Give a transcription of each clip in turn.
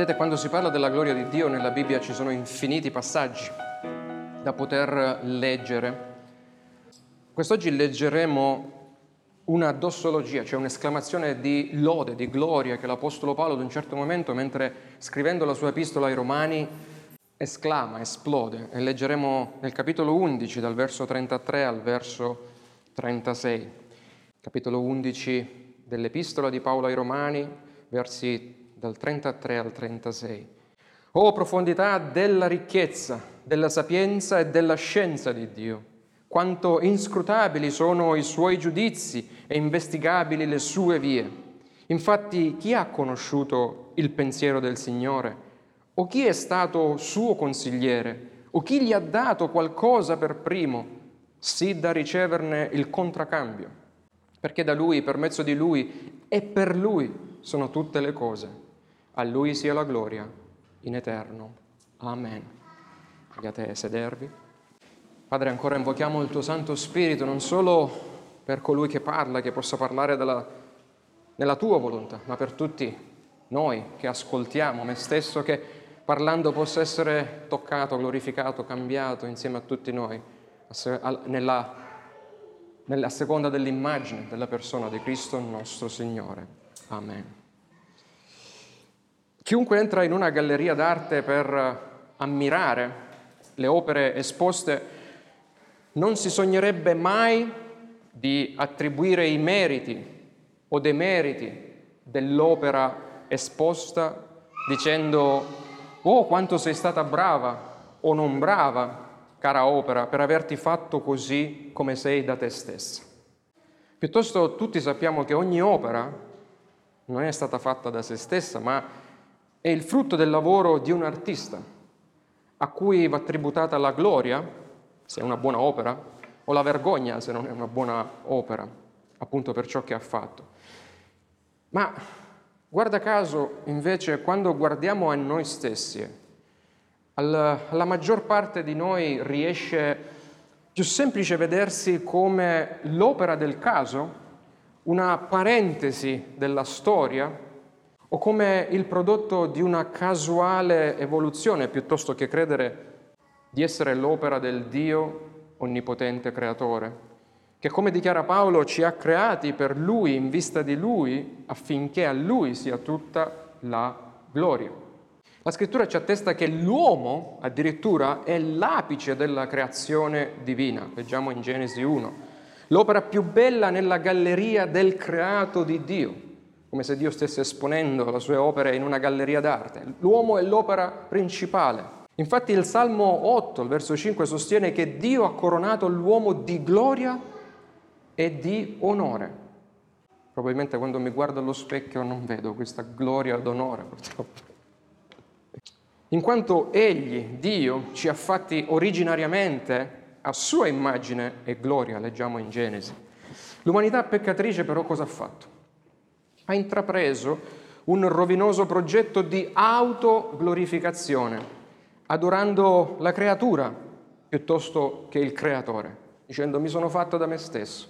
Vedete, quando si parla della gloria di Dio nella Bibbia ci sono infiniti passaggi da poter leggere. Quest'oggi leggeremo una dossologia, cioè un'esclamazione di lode, di gloria che l'Apostolo Paolo ad un certo momento, mentre scrivendo la sua epistola ai Romani, esclama, esplode. E leggeremo nel capitolo 11, dal verso 33 al verso 36. Capitolo 11 dell'epistola di Paolo ai Romani, versi dal 33 al 36. Oh profondità della ricchezza, della sapienza e della scienza di Dio! quanto inscrutabili sono i suoi giudizi e investigabili le sue vie. Infatti chi ha conosciuto il pensiero del Signore? O chi è stato suo consigliere? O chi gli ha dato qualcosa per primo, sì da riceverne il contracambio? Perché da Lui, per mezzo di Lui e per Lui sono tutte le cose. A Lui sia la gloria in eterno. Amen. Pregate sedervi. Padre, ancora invochiamo il tuo Santo Spirito, non solo per colui che parla, che possa parlare della, nella tua volontà, ma per tutti noi che ascoltiamo, me stesso che parlando possa essere toccato, glorificato, cambiato insieme a tutti noi, nella, nella seconda dell'immagine della persona di Cristo nostro Signore. Amen. Chiunque entra in una galleria d'arte per ammirare le opere esposte non si sognerebbe mai di attribuire i meriti o demeriti dell'opera esposta dicendo oh quanto sei stata brava o non brava, cara opera, per averti fatto così come sei da te stessa. Piuttosto tutti sappiamo che ogni opera non è stata fatta da se stessa, ma è il frutto del lavoro di un artista, a cui va tributata la gloria se è una buona opera, o la vergogna se non è una buona opera, appunto per ciò che ha fatto. Ma guarda caso, invece, quando guardiamo a noi stessi, alla maggior parte di noi riesce più semplice vedersi come l'opera del caso, una parentesi della storia, o come il prodotto di una casuale evoluzione, piuttosto che credere di essere l'opera del Dio onnipotente creatore, che come dichiara Paolo ci ha creati per Lui, in vista di Lui, affinché a Lui sia tutta la gloria. La scrittura ci attesta che l'uomo addirittura è l'apice della creazione divina, leggiamo in Genesi 1, l'opera più bella nella galleria del creato di Dio, come se Dio stesse esponendo le sue opere in una galleria d'arte. L'uomo è l'opera principale. Infatti il Salmo 8, il verso 5, sostiene che Dio ha coronato l'uomo di gloria e di onore. Probabilmente quando mi guardo allo specchio non vedo questa gloria ed onore, purtroppo. In quanto Egli, Dio, ci ha fatti originariamente a sua immagine e gloria, leggiamo in Genesi. L'umanità peccatrice però cosa ha fatto? Ha intrapreso un rovinoso progetto di autoglorificazione adorando la creatura piuttosto che il creatore, dicendo mi sono fatto da me stesso.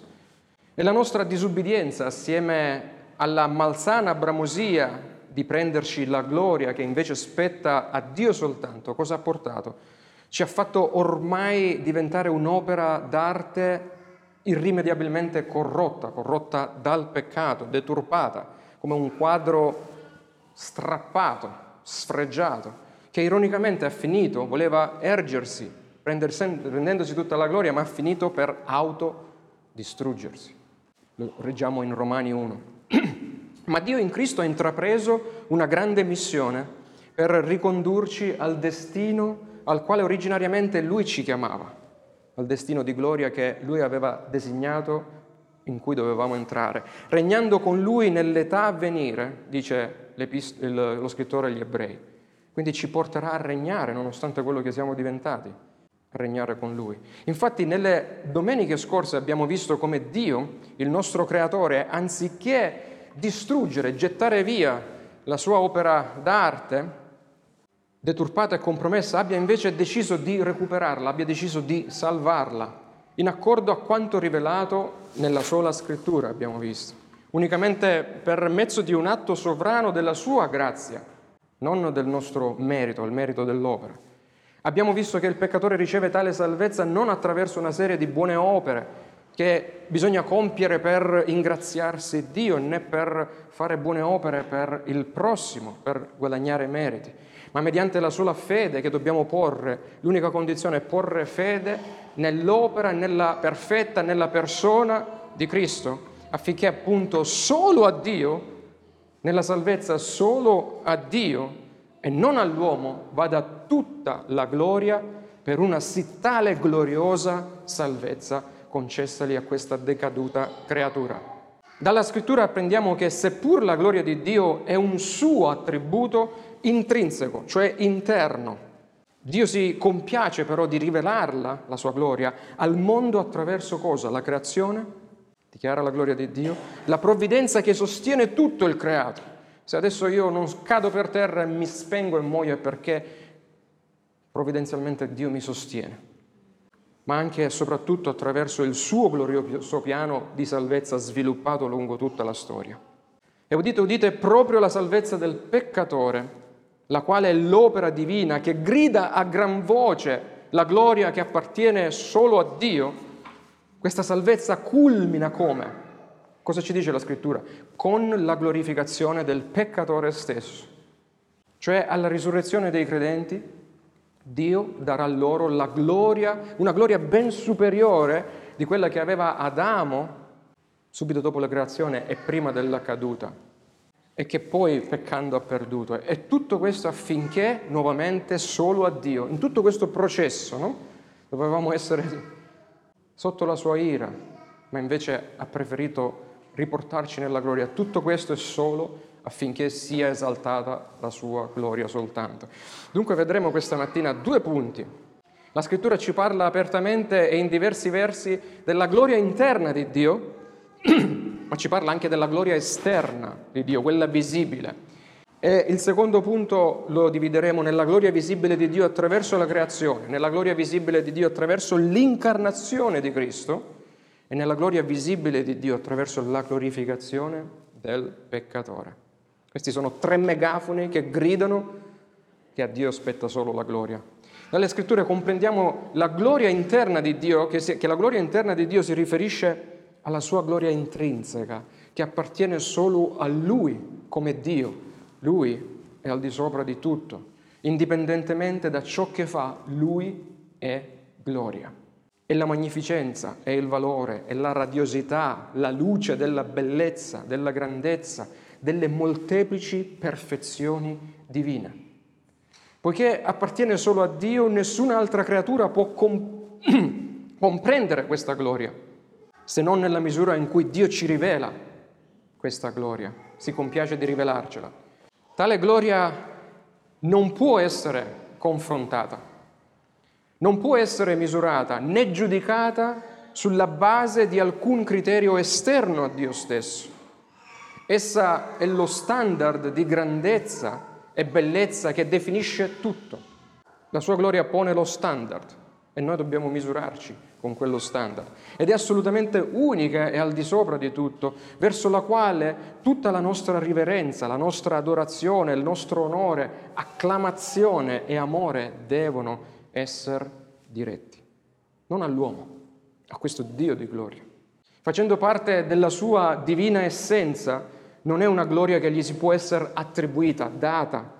E la nostra disubbidienza, assieme alla malsana bramosia di prenderci la gloria che invece spetta a Dio soltanto, cosa ha portato? Ci ha fatto ormai diventare un'opera d'arte irrimediabilmente corrotta, corrotta dal peccato, deturpata, come un quadro strappato, sfregiato che ironicamente ha finito, voleva ergersi, prendendosi tutta la gloria, ma ha finito per autodistruggersi. Lo leggiamo in Romani 1. ma Dio in Cristo ha intrapreso una grande missione per ricondurci al destino al quale originariamente Lui ci chiamava, al destino di gloria che Lui aveva designato in cui dovevamo entrare, regnando con Lui nell'età a venire, dice lo scrittore agli ebrei. Quindi ci porterà a regnare nonostante quello che siamo diventati, a regnare con Lui. Infatti nelle domeniche scorse abbiamo visto come Dio, il nostro Creatore, anziché distruggere, gettare via la sua opera d'arte, deturpata e compromessa, abbia invece deciso di recuperarla, abbia deciso di salvarla, in accordo a quanto rivelato nella sola scrittura, abbiamo visto, unicamente per mezzo di un atto sovrano della sua grazia non del nostro merito, il merito dell'opera. Abbiamo visto che il peccatore riceve tale salvezza non attraverso una serie di buone opere che bisogna compiere per ingraziarsi Dio, né per fare buone opere per il prossimo, per guadagnare meriti, ma mediante la sola fede che dobbiamo porre. L'unica condizione è porre fede nell'opera, nella perfetta, nella persona di Cristo, affinché appunto solo a Dio, nella salvezza solo a Dio e non all'uomo, vada tutta la gloria per una sì tale gloriosa salvezza concessali a questa decaduta creatura. Dalla scrittura apprendiamo che seppur la gloria di Dio è un suo attributo intrinseco, cioè interno, Dio si compiace però di rivelarla, la sua gloria, al mondo attraverso cosa? La creazione? Dichiara la gloria di Dio. La provvidenza che sostiene tutto il creato. Se adesso io non cado per terra e mi spengo e muoio è perché provvidenzialmente Dio mi sostiene ma anche e soprattutto attraverso il suo glorioso piano di salvezza sviluppato lungo tutta la storia. E udite, udite, proprio la salvezza del peccatore, la quale è l'opera divina che grida a gran voce la gloria che appartiene solo a Dio, questa salvezza culmina come? Cosa ci dice la scrittura? Con la glorificazione del peccatore stesso, cioè alla risurrezione dei credenti Dio darà loro la gloria, una gloria ben superiore di quella che aveva Adamo subito dopo la creazione e prima della caduta e che poi peccando ha perduto. E tutto questo affinché nuovamente solo a Dio, in tutto questo processo, no? dovevamo essere sotto la sua ira, ma invece ha preferito riportarci nella gloria. Tutto questo è solo affinché sia esaltata la sua gloria soltanto. Dunque vedremo questa mattina due punti. La scrittura ci parla apertamente e in diversi versi della gloria interna di Dio, ma ci parla anche della gloria esterna di Dio, quella visibile. E il secondo punto lo divideremo nella gloria visibile di Dio attraverso la creazione, nella gloria visibile di Dio attraverso l'incarnazione di Cristo e nella gloria visibile di Dio attraverso la glorificazione del peccatore. Questi sono tre megafoni che gridano che a Dio spetta solo la gloria. Dalle scritture comprendiamo la gloria interna di Dio, che, si, che la gloria interna di Dio si riferisce alla sua gloria intrinseca, che appartiene solo a Lui come Dio. Lui è al di sopra di tutto. Indipendentemente da ciò che fa, Lui è gloria. E la magnificenza, è il valore, è la radiosità, la luce della bellezza, della grandezza, delle molteplici perfezioni divine. Poiché appartiene solo a Dio, nessun'altra creatura può com- comprendere questa gloria, se non nella misura in cui Dio ci rivela questa gloria, si compiace di rivelarcela. Tale gloria non può essere confrontata, non può essere misurata né giudicata sulla base di alcun criterio esterno a Dio stesso Essa è lo standard di grandezza e bellezza che definisce tutto. La sua gloria pone lo standard e noi dobbiamo misurarci con quello standard. Ed è assolutamente unica e al di sopra di tutto, verso la quale tutta la nostra riverenza, la nostra adorazione, il nostro onore, acclamazione e amore devono essere diretti. Non all'uomo, a questo Dio di gloria. Facendo parte della sua divina essenza, non è una gloria che gli si può essere attribuita, data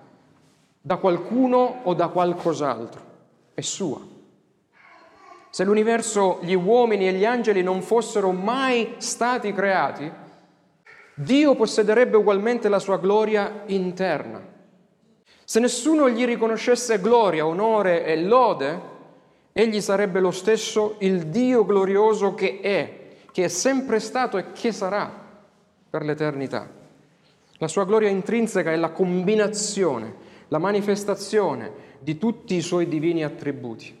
da qualcuno o da qualcos'altro, è sua. Se l'universo, gli uomini e gli angeli non fossero mai stati creati, Dio possederebbe ugualmente la sua gloria interna. Se nessuno gli riconoscesse gloria, onore e lode, egli sarebbe lo stesso il Dio glorioso che è, che è sempre stato e che sarà per l'eternità. La sua gloria intrinseca è la combinazione, la manifestazione di tutti i suoi divini attributi.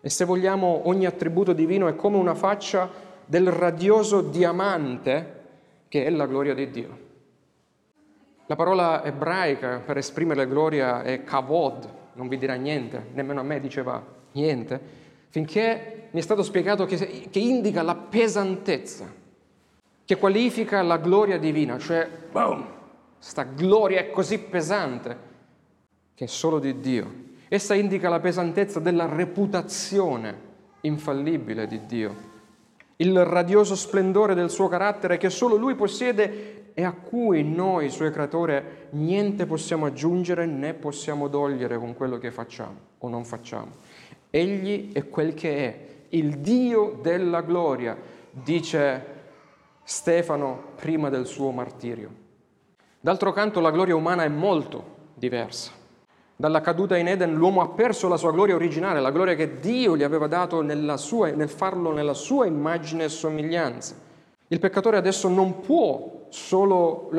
E se vogliamo, ogni attributo divino è come una faccia del radioso diamante che è la gloria di Dio. La parola ebraica per esprimere gloria è kavod, non vi dirà niente, nemmeno a me diceva niente, finché mi è stato spiegato che, che indica la pesantezza che qualifica la gloria divina, cioè, boom, sta gloria è così pesante che è solo di Dio. Essa indica la pesantezza della reputazione infallibile di Dio, il radioso splendore del suo carattere che solo Lui possiede e a cui noi, Suoi creatori, niente possiamo aggiungere né possiamo togliere con quello che facciamo o non facciamo. Egli è quel che è, il Dio della gloria, dice Stefano prima del suo martirio. D'altro canto la gloria umana è molto diversa. Dalla caduta in Eden l'uomo ha perso la sua gloria originale, la gloria che Dio gli aveva dato sua, nel farlo nella sua immagine e somiglianza. Il peccatore adesso non può solo,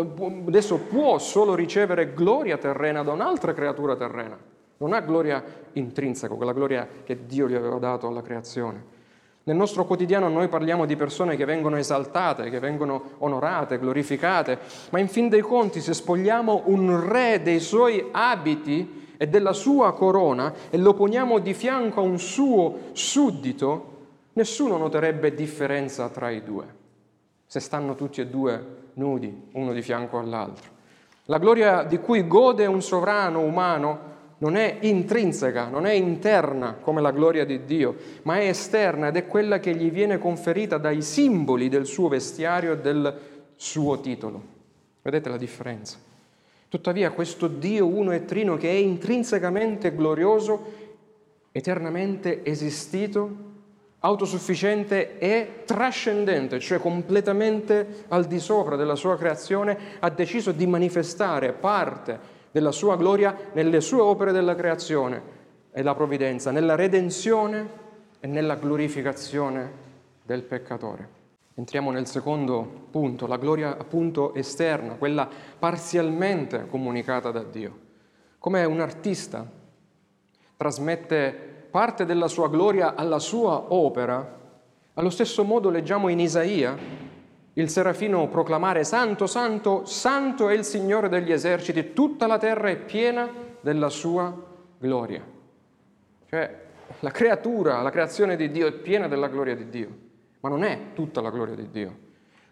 adesso può solo ricevere gloria terrena da un'altra creatura terrena. Non ha gloria intrinseca, quella gloria che Dio gli aveva dato alla creazione. Nel nostro quotidiano noi parliamo di persone che vengono esaltate, che vengono onorate, glorificate, ma in fin dei conti se spogliamo un re dei suoi abiti, e della sua corona e lo poniamo di fianco a un suo suddito, nessuno noterebbe differenza tra i due, se stanno tutti e due nudi, uno di fianco all'altro. La gloria di cui gode un sovrano umano non è intrinseca, non è interna come la gloria di Dio, ma è esterna ed è quella che gli viene conferita dai simboli del suo vestiario e del suo titolo. Vedete la differenza? Tuttavia questo Dio uno e trino che è intrinsecamente glorioso, eternamente esistito, autosufficiente e trascendente, cioè completamente al di sopra della sua creazione, ha deciso di manifestare parte della sua gloria nelle sue opere della creazione e la provvidenza, nella redenzione e nella glorificazione del peccatore. Entriamo nel secondo punto, la gloria appunto esterna, quella parzialmente comunicata da Dio. Come un artista trasmette parte della sua gloria alla sua opera, allo stesso modo leggiamo in Isaia il serafino proclamare Santo, Santo, Santo è il Signore degli eserciti, tutta la terra è piena della sua gloria. Cioè la creatura, la creazione di Dio è piena della gloria di Dio ma non è tutta la gloria di Dio.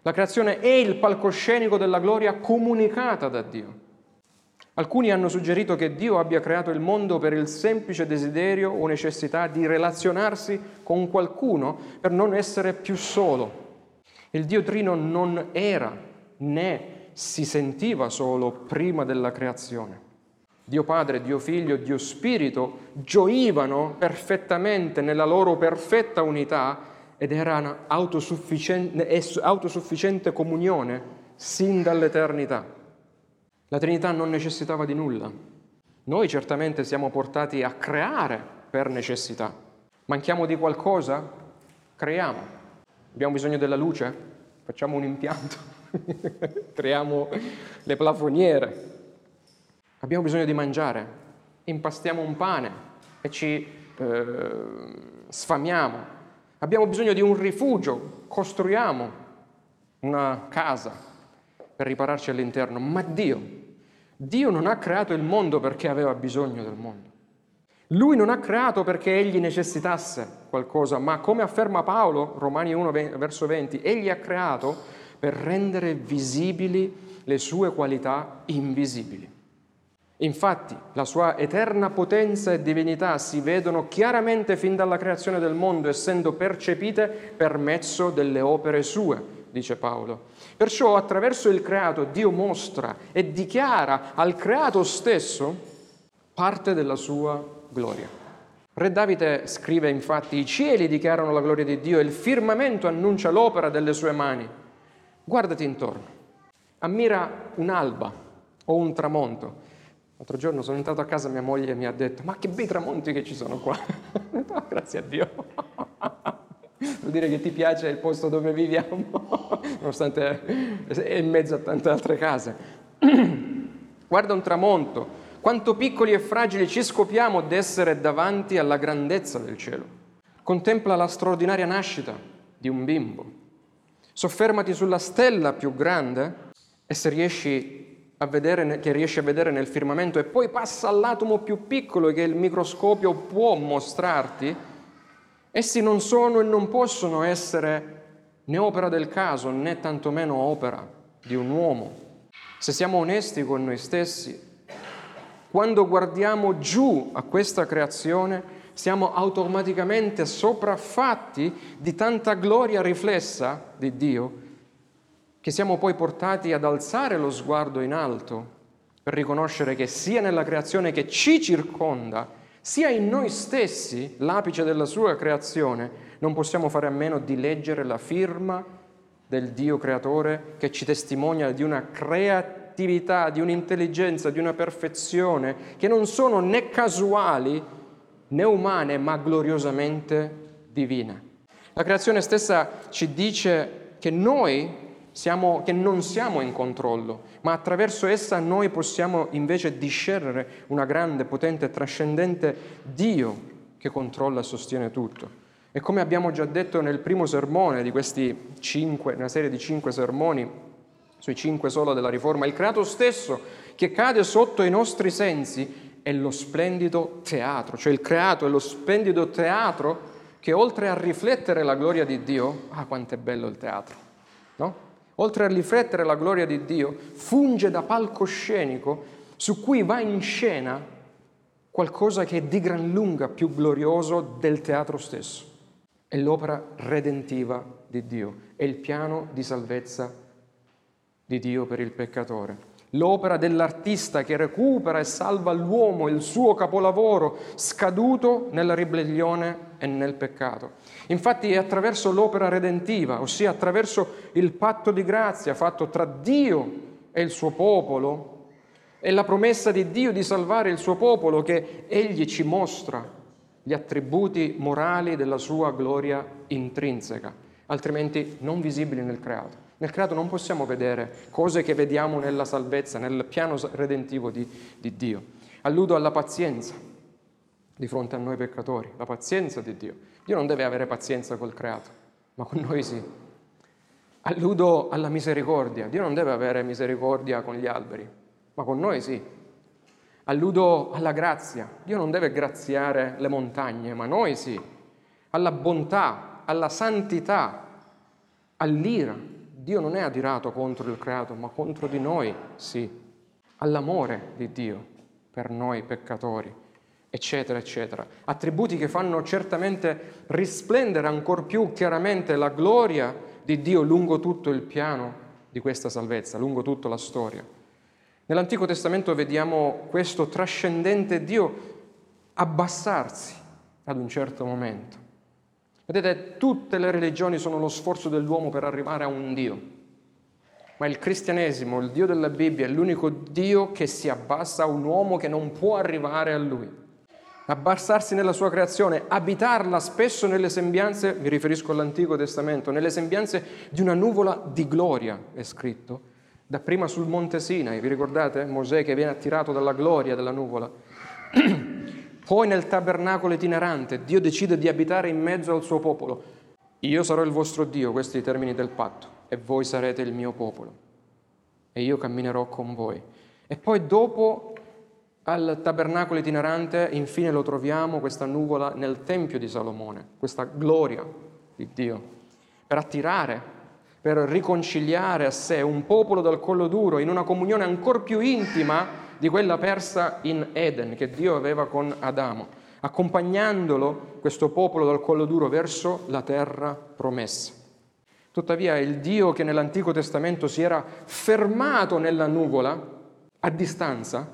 La creazione è il palcoscenico della gloria comunicata da Dio. Alcuni hanno suggerito che Dio abbia creato il mondo per il semplice desiderio o necessità di relazionarsi con qualcuno per non essere più solo. Il Dio Trino non era né si sentiva solo prima della creazione. Dio Padre, Dio Figlio, Dio Spirito gioivano perfettamente nella loro perfetta unità ed era un'autosufficiente autosufficiente comunione sin dall'eternità. La Trinità non necessitava di nulla. Noi certamente siamo portati a creare per necessità. Manchiamo di qualcosa? Creiamo. Abbiamo bisogno della luce? Facciamo un impianto. Creiamo le plafoniere. Abbiamo bisogno di mangiare? Impastiamo un pane e ci eh, sfamiamo Abbiamo bisogno di un rifugio, costruiamo una casa per ripararci all'interno, ma Dio, Dio non ha creato il mondo perché aveva bisogno del mondo. Lui non ha creato perché egli necessitasse qualcosa, ma come afferma Paolo, Romani 1 verso 20, egli ha creato per rendere visibili le sue qualità invisibili. Infatti la sua eterna potenza e divinità si vedono chiaramente fin dalla creazione del mondo, essendo percepite per mezzo delle opere sue, dice Paolo. Perciò attraverso il creato Dio mostra e dichiara al creato stesso parte della sua gloria. Re Davide scrive infatti, i cieli dichiarano la gloria di Dio e il firmamento annuncia l'opera delle sue mani. Guardati intorno, ammira un'alba o un tramonto L'altro giorno sono entrato a casa mia moglie mi ha detto ma che bei tramonti che ci sono qua. no, grazie a Dio. Vuol dire che ti piace il posto dove viviamo, nonostante è in mezzo a tante altre case. Guarda un tramonto, quanto piccoli e fragili ci scopiamo d'essere davanti alla grandezza del cielo. Contempla la straordinaria nascita di un bimbo. Soffermati sulla stella più grande e se riesci vedere, che riesci a vedere nel firmamento e poi passa all'atomo più piccolo che il microscopio può mostrarti, essi non sono e non possono essere né opera del caso né tantomeno opera di un uomo. Se siamo onesti con noi stessi, Quando guardiamo giù a questa creazione, siamo automaticamente sopraffatti di tanta gloria riflessa di Dio, che siamo poi portati ad alzare lo sguardo in alto per riconoscere che sia nella creazione che ci circonda, sia in noi stessi, l'apice della sua creazione, non possiamo fare a meno di leggere la firma del Dio creatore che ci testimonia di una creatività, di un'intelligenza, di una perfezione che non sono né casuali né umane, ma gloriosamente divine. La creazione stessa ci dice che noi siamo, che non siamo in controllo, ma attraverso essa noi possiamo invece discernere una grande, potente trascendente Dio che controlla e sostiene tutto. E come abbiamo già detto nel primo sermone di questi cinque, una serie di cinque sermoni, sui cinque solo della Riforma, il creato stesso che cade sotto i nostri sensi è lo splendido teatro, cioè il creato è lo splendido teatro che oltre a riflettere la gloria di Dio, ah quanto è bello il teatro, no? Oltre a riflettere la gloria di Dio, funge da palcoscenico su cui va in scena qualcosa che è di gran lunga più glorioso del teatro stesso è l'opera redentiva di Dio, è il piano di salvezza di Dio per il peccatore. L'opera dell'artista che recupera e salva l'uomo, il suo capolavoro, scaduto nella ribellione e nel peccato. Infatti è attraverso l'opera redentiva, ossia attraverso il patto di grazia fatto tra Dio e il suo popolo, e la promessa di Dio di salvare il suo popolo che Egli ci mostra gli attributi morali della sua gloria intrinseca, altrimenti non visibili nel creato. Nel creato non possiamo vedere cose che vediamo nella salvezza, nel piano redentivo di, di Dio. Alludo alla pazienza di fronte a noi peccatori, la pazienza di Dio. Dio non deve avere pazienza col creato, ma con noi sì. Alludo alla misericordia. Dio non deve avere misericordia con gli alberi, ma con noi sì. Alludo alla grazia. Dio non deve graziare le montagne, ma noi sì. Alla bontà, alla santità, all'ira. Dio non è adirato contro il creato, ma contro di noi sì. All'amore di Dio per noi peccatori, eccetera, eccetera. Attributi che fanno certamente risplendere ancora più chiaramente la gloria di Dio lungo tutto il piano di questa salvezza, lungo tutta la storia. Nell'Antico Testamento vediamo questo trascendente Dio abbassarsi ad un certo momento. Vedete, tutte le religioni sono lo sforzo dell'uomo per arrivare a un Dio, ma il cristianesimo, il Dio della Bibbia, è l'unico Dio che si abbassa a un uomo che non può arrivare a Lui. Abbassarsi nella sua creazione, abitarla spesso nelle sembianze, mi riferisco all'Antico Testamento, nelle sembianze di una nuvola di gloria, è scritto, dapprima sul monte Sinai, vi ricordate? Mosè che viene attirato dalla gloria della nuvola. Poi nel tabernacolo itinerante Dio decide di abitare in mezzo al suo popolo. Io sarò il vostro Dio, questi i termini del patto, e voi sarete il mio popolo. E io camminerò con voi. E poi dopo al tabernacolo itinerante, infine lo troviamo, questa nuvola, nel Tempio di Salomone, questa gloria di Dio, per attirare per riconciliare a sé un popolo dal collo duro in una comunione ancora più intima di quella persa in Eden che Dio aveva con Adamo, accompagnandolo, questo popolo dal collo duro, verso la terra promessa. Tuttavia il Dio che nell'Antico Testamento si era fermato nella nuvola, a distanza,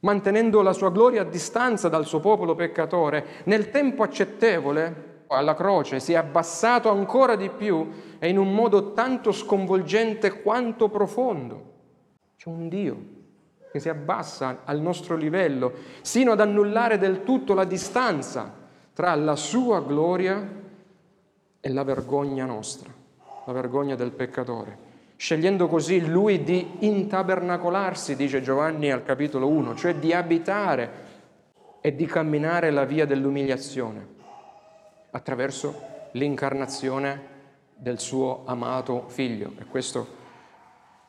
mantenendo la sua gloria a distanza dal suo popolo peccatore, nel tempo accettevole, alla croce, si è abbassato ancora di più e in un modo tanto sconvolgente quanto profondo. C'è un Dio che si abbassa al nostro livello, sino ad annullare del tutto la distanza tra la sua gloria e la vergogna nostra, la vergogna del peccatore, scegliendo così lui di intabernacolarsi, dice Giovanni al capitolo 1, cioè di abitare e di camminare la via dell'umiliazione attraverso l'incarnazione del suo amato figlio. E questo è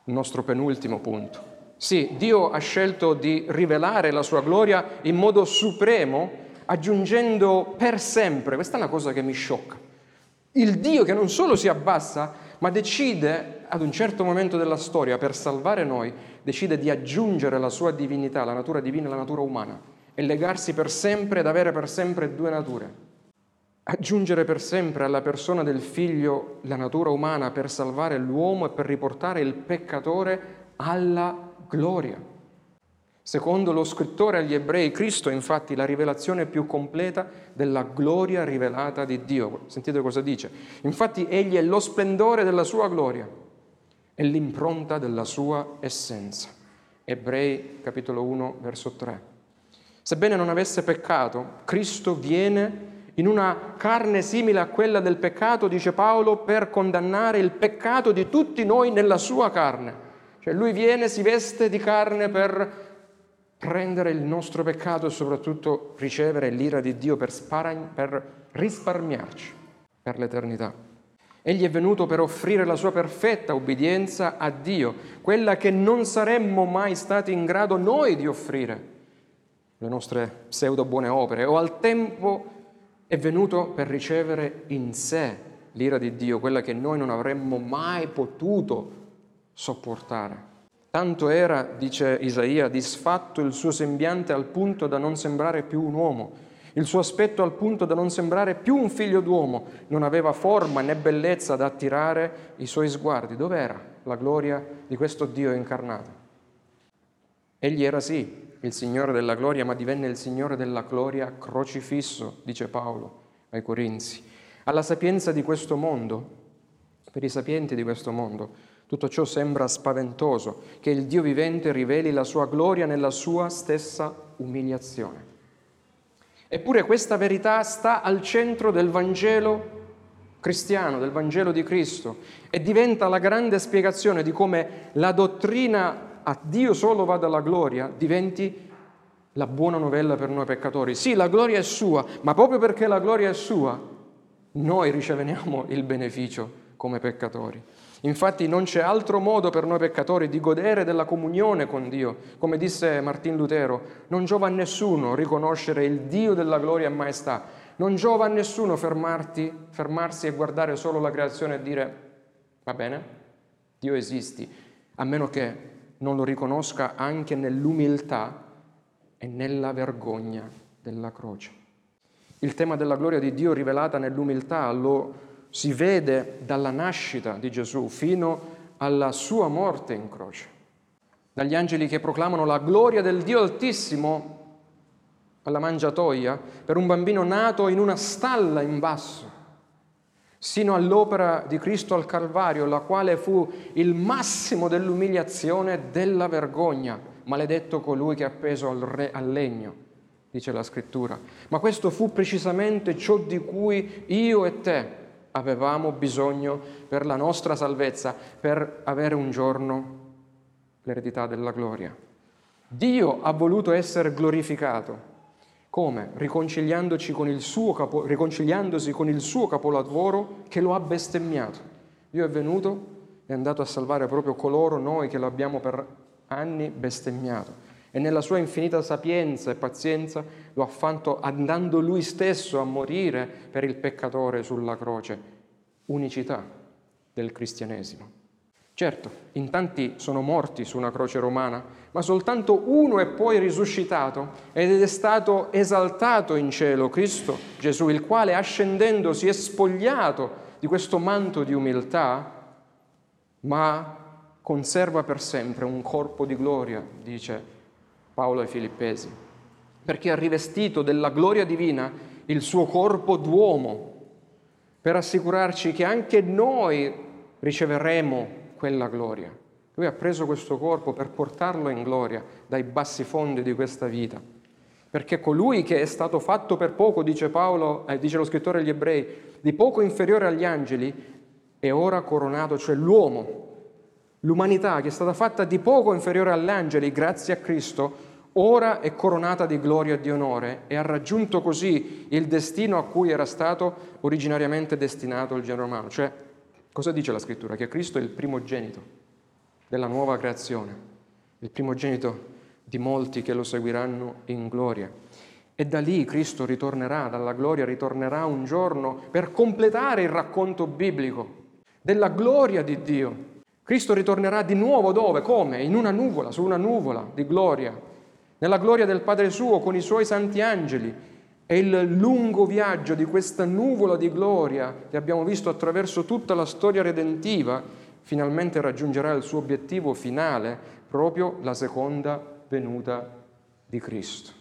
il nostro penultimo punto. Sì, Dio ha scelto di rivelare la sua gloria in modo supremo, aggiungendo per sempre, questa è una cosa che mi sciocca, il Dio che non solo si abbassa, ma decide ad un certo momento della storia, per salvare noi, decide di aggiungere la sua divinità, la natura divina alla natura umana e legarsi per sempre ed avere per sempre due nature. Aggiungere per sempre alla persona del figlio la natura umana per salvare l'uomo e per riportare il peccatore alla gloria. Secondo lo scrittore agli ebrei, Cristo è infatti la rivelazione più completa della gloria rivelata di Dio. Sentite cosa dice. Infatti egli è lo splendore della sua gloria e l'impronta della sua essenza. Ebrei capitolo 1 verso 3. Sebbene non avesse peccato, Cristo viene in una carne simile a quella del peccato, dice Paolo, per condannare il peccato di tutti noi nella sua carne. Cioè lui viene, si veste di carne per prendere il nostro peccato e soprattutto ricevere l'ira di Dio per, sparag- per risparmiarci per l'eternità. Egli è venuto per offrire la sua perfetta obbedienza a Dio, quella che non saremmo mai stati in grado noi di offrire, le nostre pseudo buone opere, o al tempo è venuto per ricevere in sé l'ira di Dio, quella che noi non avremmo mai potuto sopportare. Tanto era, dice Isaia, disfatto il suo sembiante al punto da non sembrare più un uomo, il suo aspetto al punto da non sembrare più un figlio d'uomo, non aveva forma né bellezza da attirare i suoi sguardi. Dov'era la gloria di questo Dio incarnato? Egli era sì il Signore della gloria, ma divenne il Signore della gloria crocifisso, dice Paolo ai Corinzi. Alla sapienza di questo mondo, per i sapienti di questo mondo, tutto ciò sembra spaventoso, che il Dio vivente riveli la sua gloria nella sua stessa umiliazione. Eppure questa verità sta al centro del Vangelo cristiano, del Vangelo di Cristo, e diventa la grande spiegazione di come la dottrina a Dio solo va dalla gloria diventi la buona novella per noi peccatori. Sì, la gloria è sua, ma proprio perché la gloria è sua, noi riceviamo il beneficio come peccatori. Infatti non c'è altro modo per noi peccatori di godere della comunione con Dio. Come disse Martin Lutero, non giova a nessuno riconoscere il Dio della gloria e maestà. Non giova a nessuno fermarti, fermarsi e guardare solo la creazione e dire, va bene, Dio esisti, a meno che non lo riconosca anche nell'umiltà e nella vergogna della croce. Il tema della gloria di Dio rivelata nell'umiltà lo si vede dalla nascita di Gesù fino alla sua morte in croce. Dagli angeli che proclamano la gloria del Dio Altissimo alla mangiatoia per un bambino nato in una stalla in basso, sino all'opera di Cristo al Calvario, la quale fu il massimo dell'umiliazione e della vergogna. Maledetto colui che è appeso al, re, al legno, dice la scrittura. Ma questo fu precisamente ciò di cui io e te avevamo bisogno per la nostra salvezza, per avere un giorno l'eredità della gloria. Dio ha voluto essere glorificato. Come? Riconciliandoci con il suo capo, riconciliandosi con il suo capolavoro che lo ha bestemmiato. Dio è venuto è andato a salvare proprio coloro noi che lo abbiamo per anni bestemmiato. E nella sua infinita sapienza e pazienza lo ha fatto andando lui stesso a morire per il peccatore sulla croce. Unicità del cristianesimo. Certo, in tanti sono morti su una croce romana, ma soltanto uno è poi risuscitato ed è stato esaltato in cielo, Cristo Gesù, il quale ascendendo si è spogliato di questo manto di umiltà, ma conserva per sempre un corpo di gloria, dice Paolo ai Filippesi, perché ha rivestito della gloria divina il suo corpo d'uomo, per assicurarci che anche noi riceveremo quella gloria. Lui ha preso questo corpo per portarlo in gloria dai bassi fondi di questa vita. Perché colui che è stato fatto per poco, dice Paolo, eh, dice lo scrittore agli ebrei, di poco inferiore agli angeli, è ora coronato, cioè l'uomo, L'umanità che è stata fatta di poco inferiore agli angeli grazie a Cristo, ora è coronata di gloria e di onore e ha raggiunto così il destino a cui era stato originariamente destinato il genere umano. Cioè, cosa dice la scrittura? Che Cristo è il primogenito della nuova creazione, il primogenito di molti che lo seguiranno in gloria. E da lì Cristo ritornerà, dalla gloria ritornerà un giorno per completare il racconto biblico della gloria di Dio. Cristo ritornerà di nuovo dove? Come? In una nuvola, su una nuvola di gloria, nella gloria del Padre suo con i suoi santi angeli. E il lungo viaggio di questa nuvola di gloria che abbiamo visto attraverso tutta la storia redentiva finalmente raggiungerà il suo obiettivo finale, proprio la seconda venuta di Cristo.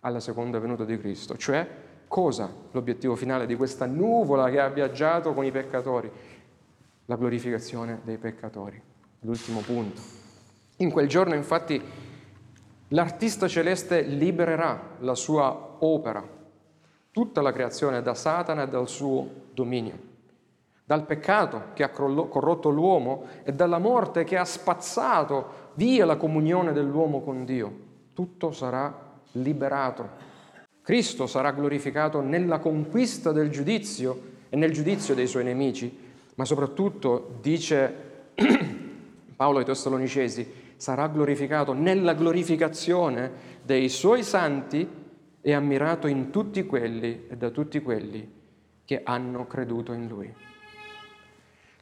Alla seconda venuta di Cristo, cioè cosa l'obiettivo finale di questa nuvola che ha viaggiato con i peccatori? La glorificazione dei peccatori. L'ultimo punto. In quel giorno infatti l'artista celeste libererà la sua opera, tutta la creazione da Satana e dal suo dominio, dal peccato che ha corrotto l'uomo e dalla morte che ha spazzato via la comunione dell'uomo con Dio. Tutto sarà liberato. Cristo sarà glorificato nella conquista del giudizio e nel giudizio dei suoi nemici, ma soprattutto, dice Paolo ai Tessalonicesi, sarà glorificato nella glorificazione dei suoi santi e ammirato in tutti quelli e da tutti quelli che hanno creduto in lui.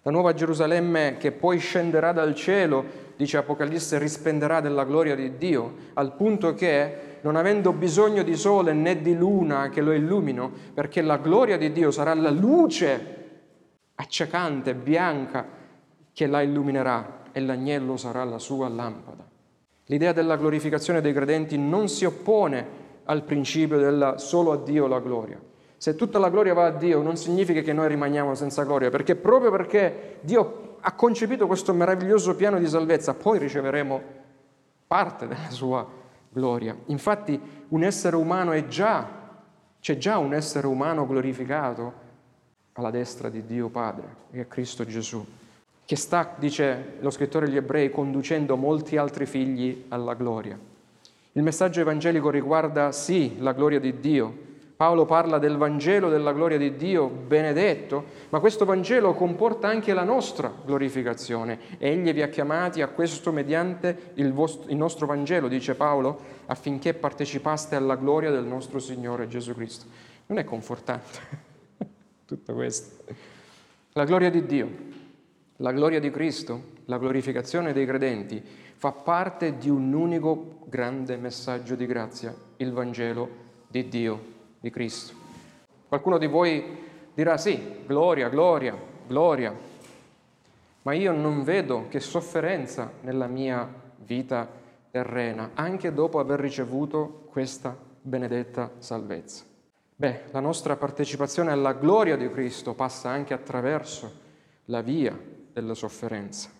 La nuova Gerusalemme che poi scenderà dal cielo, dice Apocalisse, rispenderà della gloria di Dio, al punto che, non avendo bisogno di sole né di luna che lo illumino, perché la gloria di Dio sarà la luce accecante, bianca, che la illuminerà e l'agnello sarà la sua lampada. L'idea della glorificazione dei credenti non si oppone al principio della solo a Dio la gloria. Se tutta la gloria va a Dio non significa che noi rimaniamo senza gloria, perché proprio perché Dio ha concepito questo meraviglioso piano di salvezza, poi riceveremo parte della sua gloria. Infatti un essere umano è già, c'è già un essere umano glorificato alla destra di Dio Padre, che è Cristo Gesù, che sta, dice lo scrittore agli ebrei, conducendo molti altri figli alla gloria. Il messaggio evangelico riguarda sì la gloria di Dio, Paolo parla del Vangelo della gloria di Dio benedetto, ma questo Vangelo comporta anche la nostra glorificazione. Egli vi ha chiamati a questo mediante il, vostro, il nostro Vangelo, dice Paolo, affinché partecipaste alla gloria del nostro Signore Gesù Cristo. Non è confortante tutto questo. La gloria di Dio, la gloria di Cristo, la glorificazione dei credenti fa parte di un unico grande messaggio di grazia, il Vangelo di Dio di Cristo. Qualcuno di voi dirà sì, gloria, gloria, gloria, ma io non vedo che sofferenza nella mia vita terrena, anche dopo aver ricevuto questa benedetta salvezza. Beh, la nostra partecipazione alla gloria di Cristo passa anche attraverso la via della sofferenza.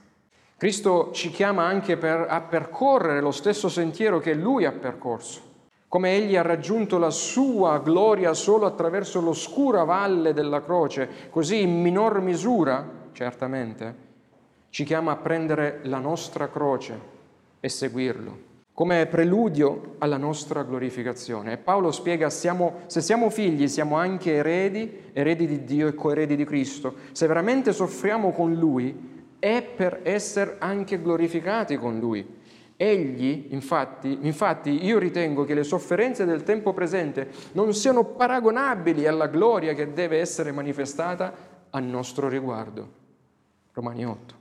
Cristo ci chiama anche per, a percorrere lo stesso sentiero che Lui ha percorso come egli ha raggiunto la sua gloria solo attraverso l'oscura valle della croce, così in minor misura, certamente, ci chiama a prendere la nostra croce e seguirlo, come preludio alla nostra glorificazione. E Paolo spiega, siamo, se siamo figli siamo anche eredi, eredi di Dio e coeredi di Cristo. Se veramente soffriamo con Lui, è per essere anche glorificati con Lui. Egli, infatti, infatti, io ritengo che le sofferenze del tempo presente non siano paragonabili alla gloria che deve essere manifestata a nostro riguardo. Romani 8.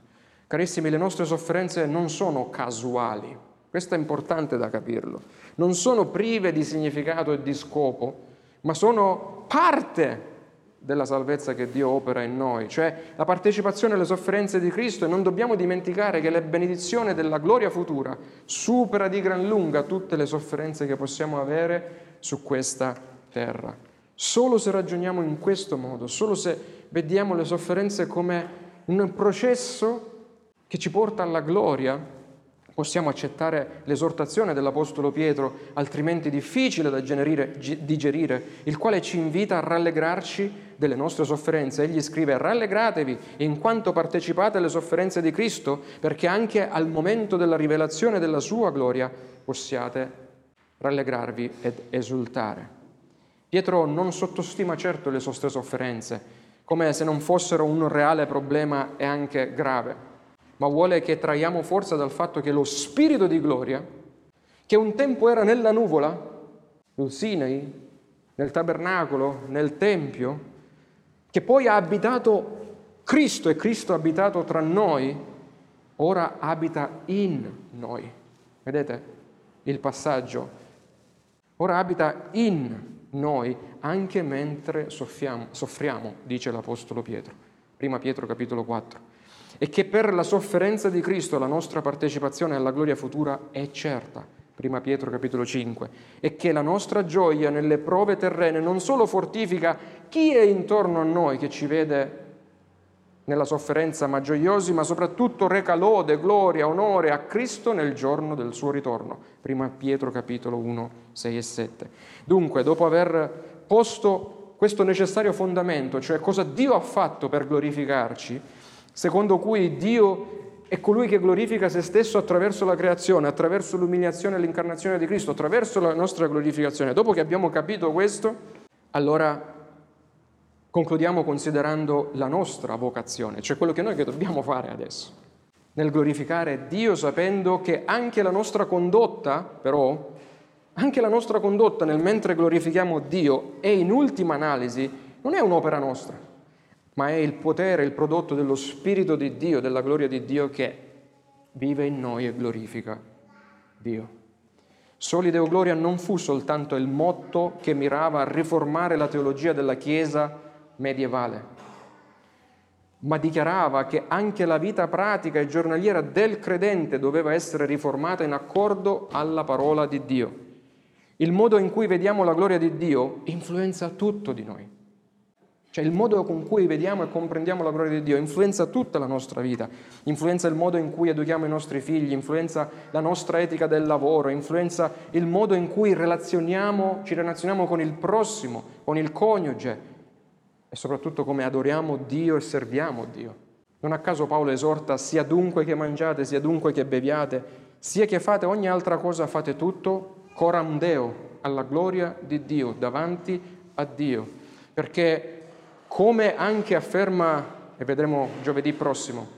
Carissimi, le nostre sofferenze non sono casuali, questo è importante da capirlo, non sono prive di significato e di scopo, ma sono parte della salvezza che Dio opera in noi, cioè la partecipazione alle sofferenze di Cristo e non dobbiamo dimenticare che la benedizione della gloria futura supera di gran lunga tutte le sofferenze che possiamo avere su questa terra. Solo se ragioniamo in questo modo, solo se vediamo le sofferenze come un processo che ci porta alla gloria, Possiamo accettare l'esortazione dell'Apostolo Pietro, altrimenti difficile da digerire, il quale ci invita a rallegrarci delle nostre sofferenze. Egli scrive, rallegratevi in quanto partecipate alle sofferenze di Cristo, perché anche al momento della rivelazione della sua gloria possiate rallegrarvi ed esultare. Pietro non sottostima certo le nostre sofferenze, come se non fossero un reale problema e anche grave ma vuole che traiamo forza dal fatto che lo spirito di gloria, che un tempo era nella nuvola, sul Sinai, nel tabernacolo, nel Tempio, che poi ha abitato Cristo e Cristo abitato tra noi, ora abita in noi. Vedete il passaggio? Ora abita in noi anche mentre soffriamo, soffriamo dice l'Apostolo Pietro. Prima Pietro capitolo 4. E che per la sofferenza di Cristo la nostra partecipazione alla gloria futura è certa. Prima Pietro capitolo 5. E che la nostra gioia nelle prove terrene non solo fortifica chi è intorno a noi che ci vede nella sofferenza ma gioiosi, ma soprattutto reca lode, gloria, onore a Cristo nel giorno del suo ritorno. Prima Pietro capitolo 1, 6 e 7. Dunque, dopo aver posto questo necessario fondamento, cioè cosa Dio ha fatto per glorificarci, secondo cui Dio è colui che glorifica se stesso attraverso la creazione, attraverso l'umiliazione e l'incarnazione di Cristo, attraverso la nostra glorificazione. Dopo che abbiamo capito questo, allora concludiamo considerando la nostra vocazione, cioè quello che noi che dobbiamo fare adesso, nel glorificare Dio sapendo che anche la nostra condotta, però, anche la nostra condotta nel mentre glorifichiamo Dio è in ultima analisi, non è un'opera nostra, ma è il potere, il prodotto dello Spirito di Dio, della gloria di Dio che vive in noi e glorifica Dio. Soli Deo Gloria non fu soltanto il motto che mirava a riformare la teologia della Chiesa medievale, ma dichiarava che anche la vita pratica e giornaliera del credente doveva essere riformata in accordo alla parola di Dio. Il modo in cui vediamo la gloria di Dio influenza tutto di noi. Cioè il modo con cui vediamo e comprendiamo la gloria di Dio influenza tutta la nostra vita, influenza il modo in cui educhiamo i nostri figli, influenza la nostra etica del lavoro, influenza il modo in cui relazioniamo, ci relazioniamo con il prossimo, con il coniuge, e soprattutto come adoriamo Dio e serviamo Dio. Non a caso Paolo esorta sia dunque che mangiate, sia dunque che beviate, sia che fate ogni altra cosa, fate tutto coram Deo, alla gloria di Dio, davanti a Dio. Perché come anche afferma, e vedremo giovedì prossimo,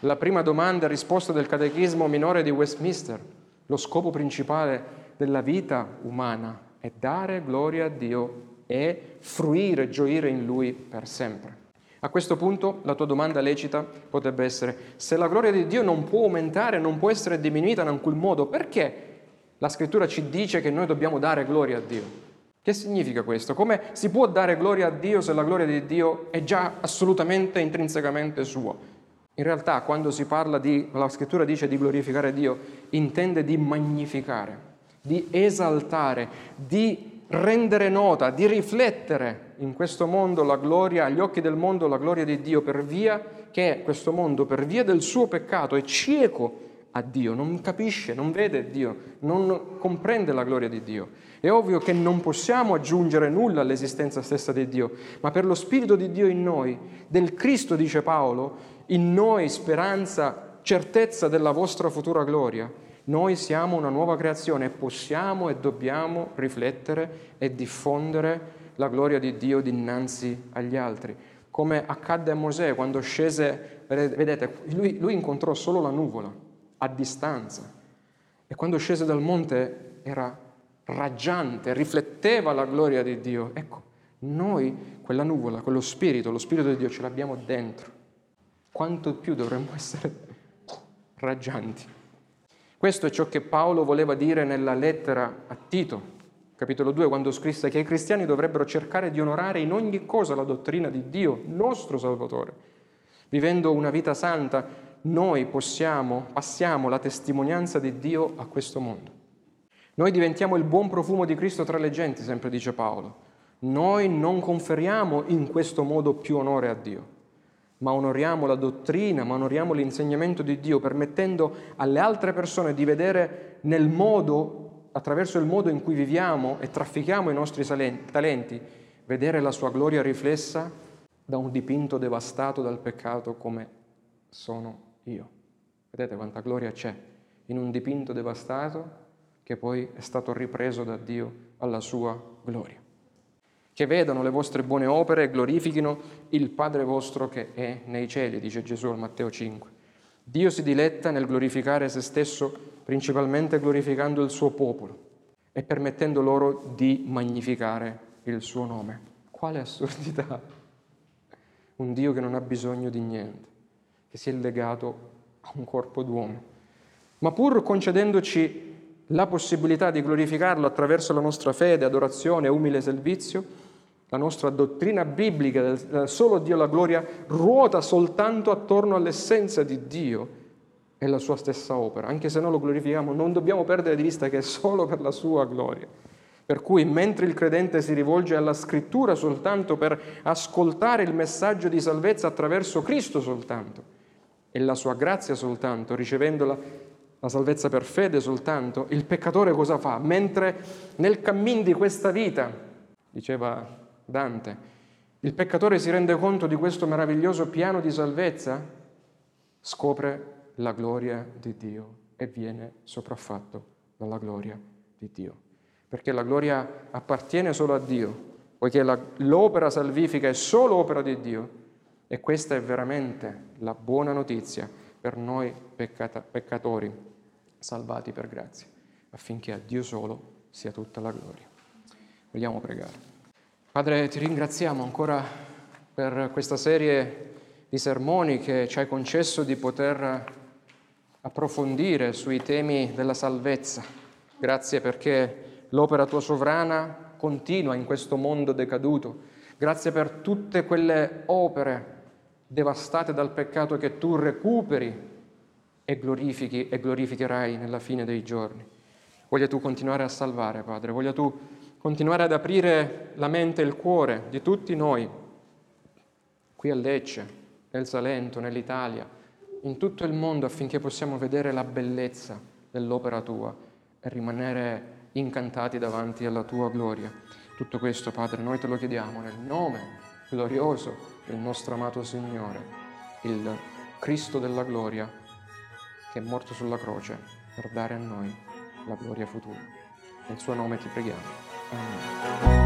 la prima domanda e risposta del catechismo minore di Westminster, lo scopo principale della vita umana è dare gloria a Dio e fruire, gioire in Lui per sempre. A questo punto la tua domanda lecita potrebbe essere, se la gloria di Dio non può aumentare, non può essere diminuita in alcun modo, perché la scrittura ci dice che noi dobbiamo dare gloria a Dio? Che significa questo? Come si può dare gloria a Dio se la gloria di Dio è già assolutamente intrinsecamente sua? In realtà quando si parla di, la scrittura dice di glorificare Dio, intende di magnificare, di esaltare, di rendere nota, di riflettere in questo mondo la gloria, agli occhi del mondo la gloria di Dio per via che questo mondo, per via del suo peccato, è cieco a Dio, non capisce, non vede Dio, non comprende la gloria di Dio. È ovvio che non possiamo aggiungere nulla all'esistenza stessa di Dio, ma per lo Spirito di Dio in noi, del Cristo, dice Paolo, in noi speranza, certezza della vostra futura gloria, noi siamo una nuova creazione e possiamo e dobbiamo riflettere e diffondere la gloria di Dio dinanzi agli altri. Come accadde a Mosè quando scese, vedete, lui, lui incontrò solo la nuvola a distanza e quando scese dal monte era raggiante, rifletteva la gloria di Dio. Ecco, noi quella nuvola, quello spirito, lo spirito di Dio ce l'abbiamo dentro. Quanto più dovremmo essere raggianti. Questo è ciò che Paolo voleva dire nella lettera a Tito, capitolo 2, quando scrisse che i cristiani dovrebbero cercare di onorare in ogni cosa la dottrina di Dio, nostro Salvatore. Vivendo una vita santa, noi possiamo, passiamo la testimonianza di Dio a questo mondo. Noi diventiamo il buon profumo di Cristo tra le genti, sempre dice Paolo. Noi non conferiamo in questo modo più onore a Dio ma onoriamo la dottrina, ma onoriamo l'insegnamento di Dio, permettendo alle altre persone di vedere nel modo, attraverso il modo in cui viviamo e traffichiamo i nostri talenti, vedere la sua gloria riflessa da un dipinto devastato dal peccato come sono io. Vedete quanta gloria c'è in un dipinto devastato che poi è stato ripreso da Dio alla sua gloria che vedano le vostre buone opere e glorifichino il Padre vostro che è nei cieli, dice Gesù al Matteo 5. Dio si diletta nel glorificare se stesso, principalmente glorificando il suo popolo e permettendo loro di magnificare il suo nome. Quale assurdità! un Dio che non ha bisogno di niente, che si è legato a un corpo d'uomo. Ma pur concedendoci la possibilità di glorificarlo attraverso la nostra fede, adorazione umile servizio, la nostra dottrina biblica del solo Dio la gloria ruota soltanto attorno all'essenza di Dio e la sua stessa opera. Anche se non lo glorifichiamo, non dobbiamo perdere di vista che è solo per la sua gloria. Per cui mentre il credente si rivolge alla scrittura soltanto per ascoltare il messaggio di salvezza attraverso Cristo soltanto e la sua grazia soltanto, ricevendola la salvezza per fede soltanto, il peccatore cosa fa? Mentre nel cammin di questa vita, diceva Dante, il peccatore si rende conto di questo meraviglioso piano di salvezza, scopre la gloria di Dio e viene sopraffatto dalla gloria di Dio. Perché la gloria appartiene solo a Dio, poiché la, l'opera salvifica è solo opera di Dio. E questa è veramente la buona notizia per noi peccata, peccatori salvati per grazia, affinché a Dio solo sia tutta la gloria. Vogliamo pregare. Padre, ti ringraziamo ancora per questa serie di sermoni che ci hai concesso di poter approfondire sui temi della salvezza. Grazie perché l'opera tua sovrana continua in questo mondo decaduto. Grazie per tutte quelle opere devastate dal peccato che tu recuperi e glorifichi e glorificherai nella fine dei giorni. Voglia tu continuare a salvare, Padre, voglia tu continuare ad aprire la mente e il cuore di tutti noi, qui a Lecce, nel Salento, nell'Italia, in tutto il mondo affinché possiamo vedere la bellezza dell'opera tua e rimanere incantati davanti alla tua gloria. Tutto questo, Padre, noi te lo chiediamo nel nome glorioso del nostro amato Signore, il Cristo della gloria che è morto sulla croce per dare a noi la gloria futura. Nel suo nome ti preghiamo. Amen.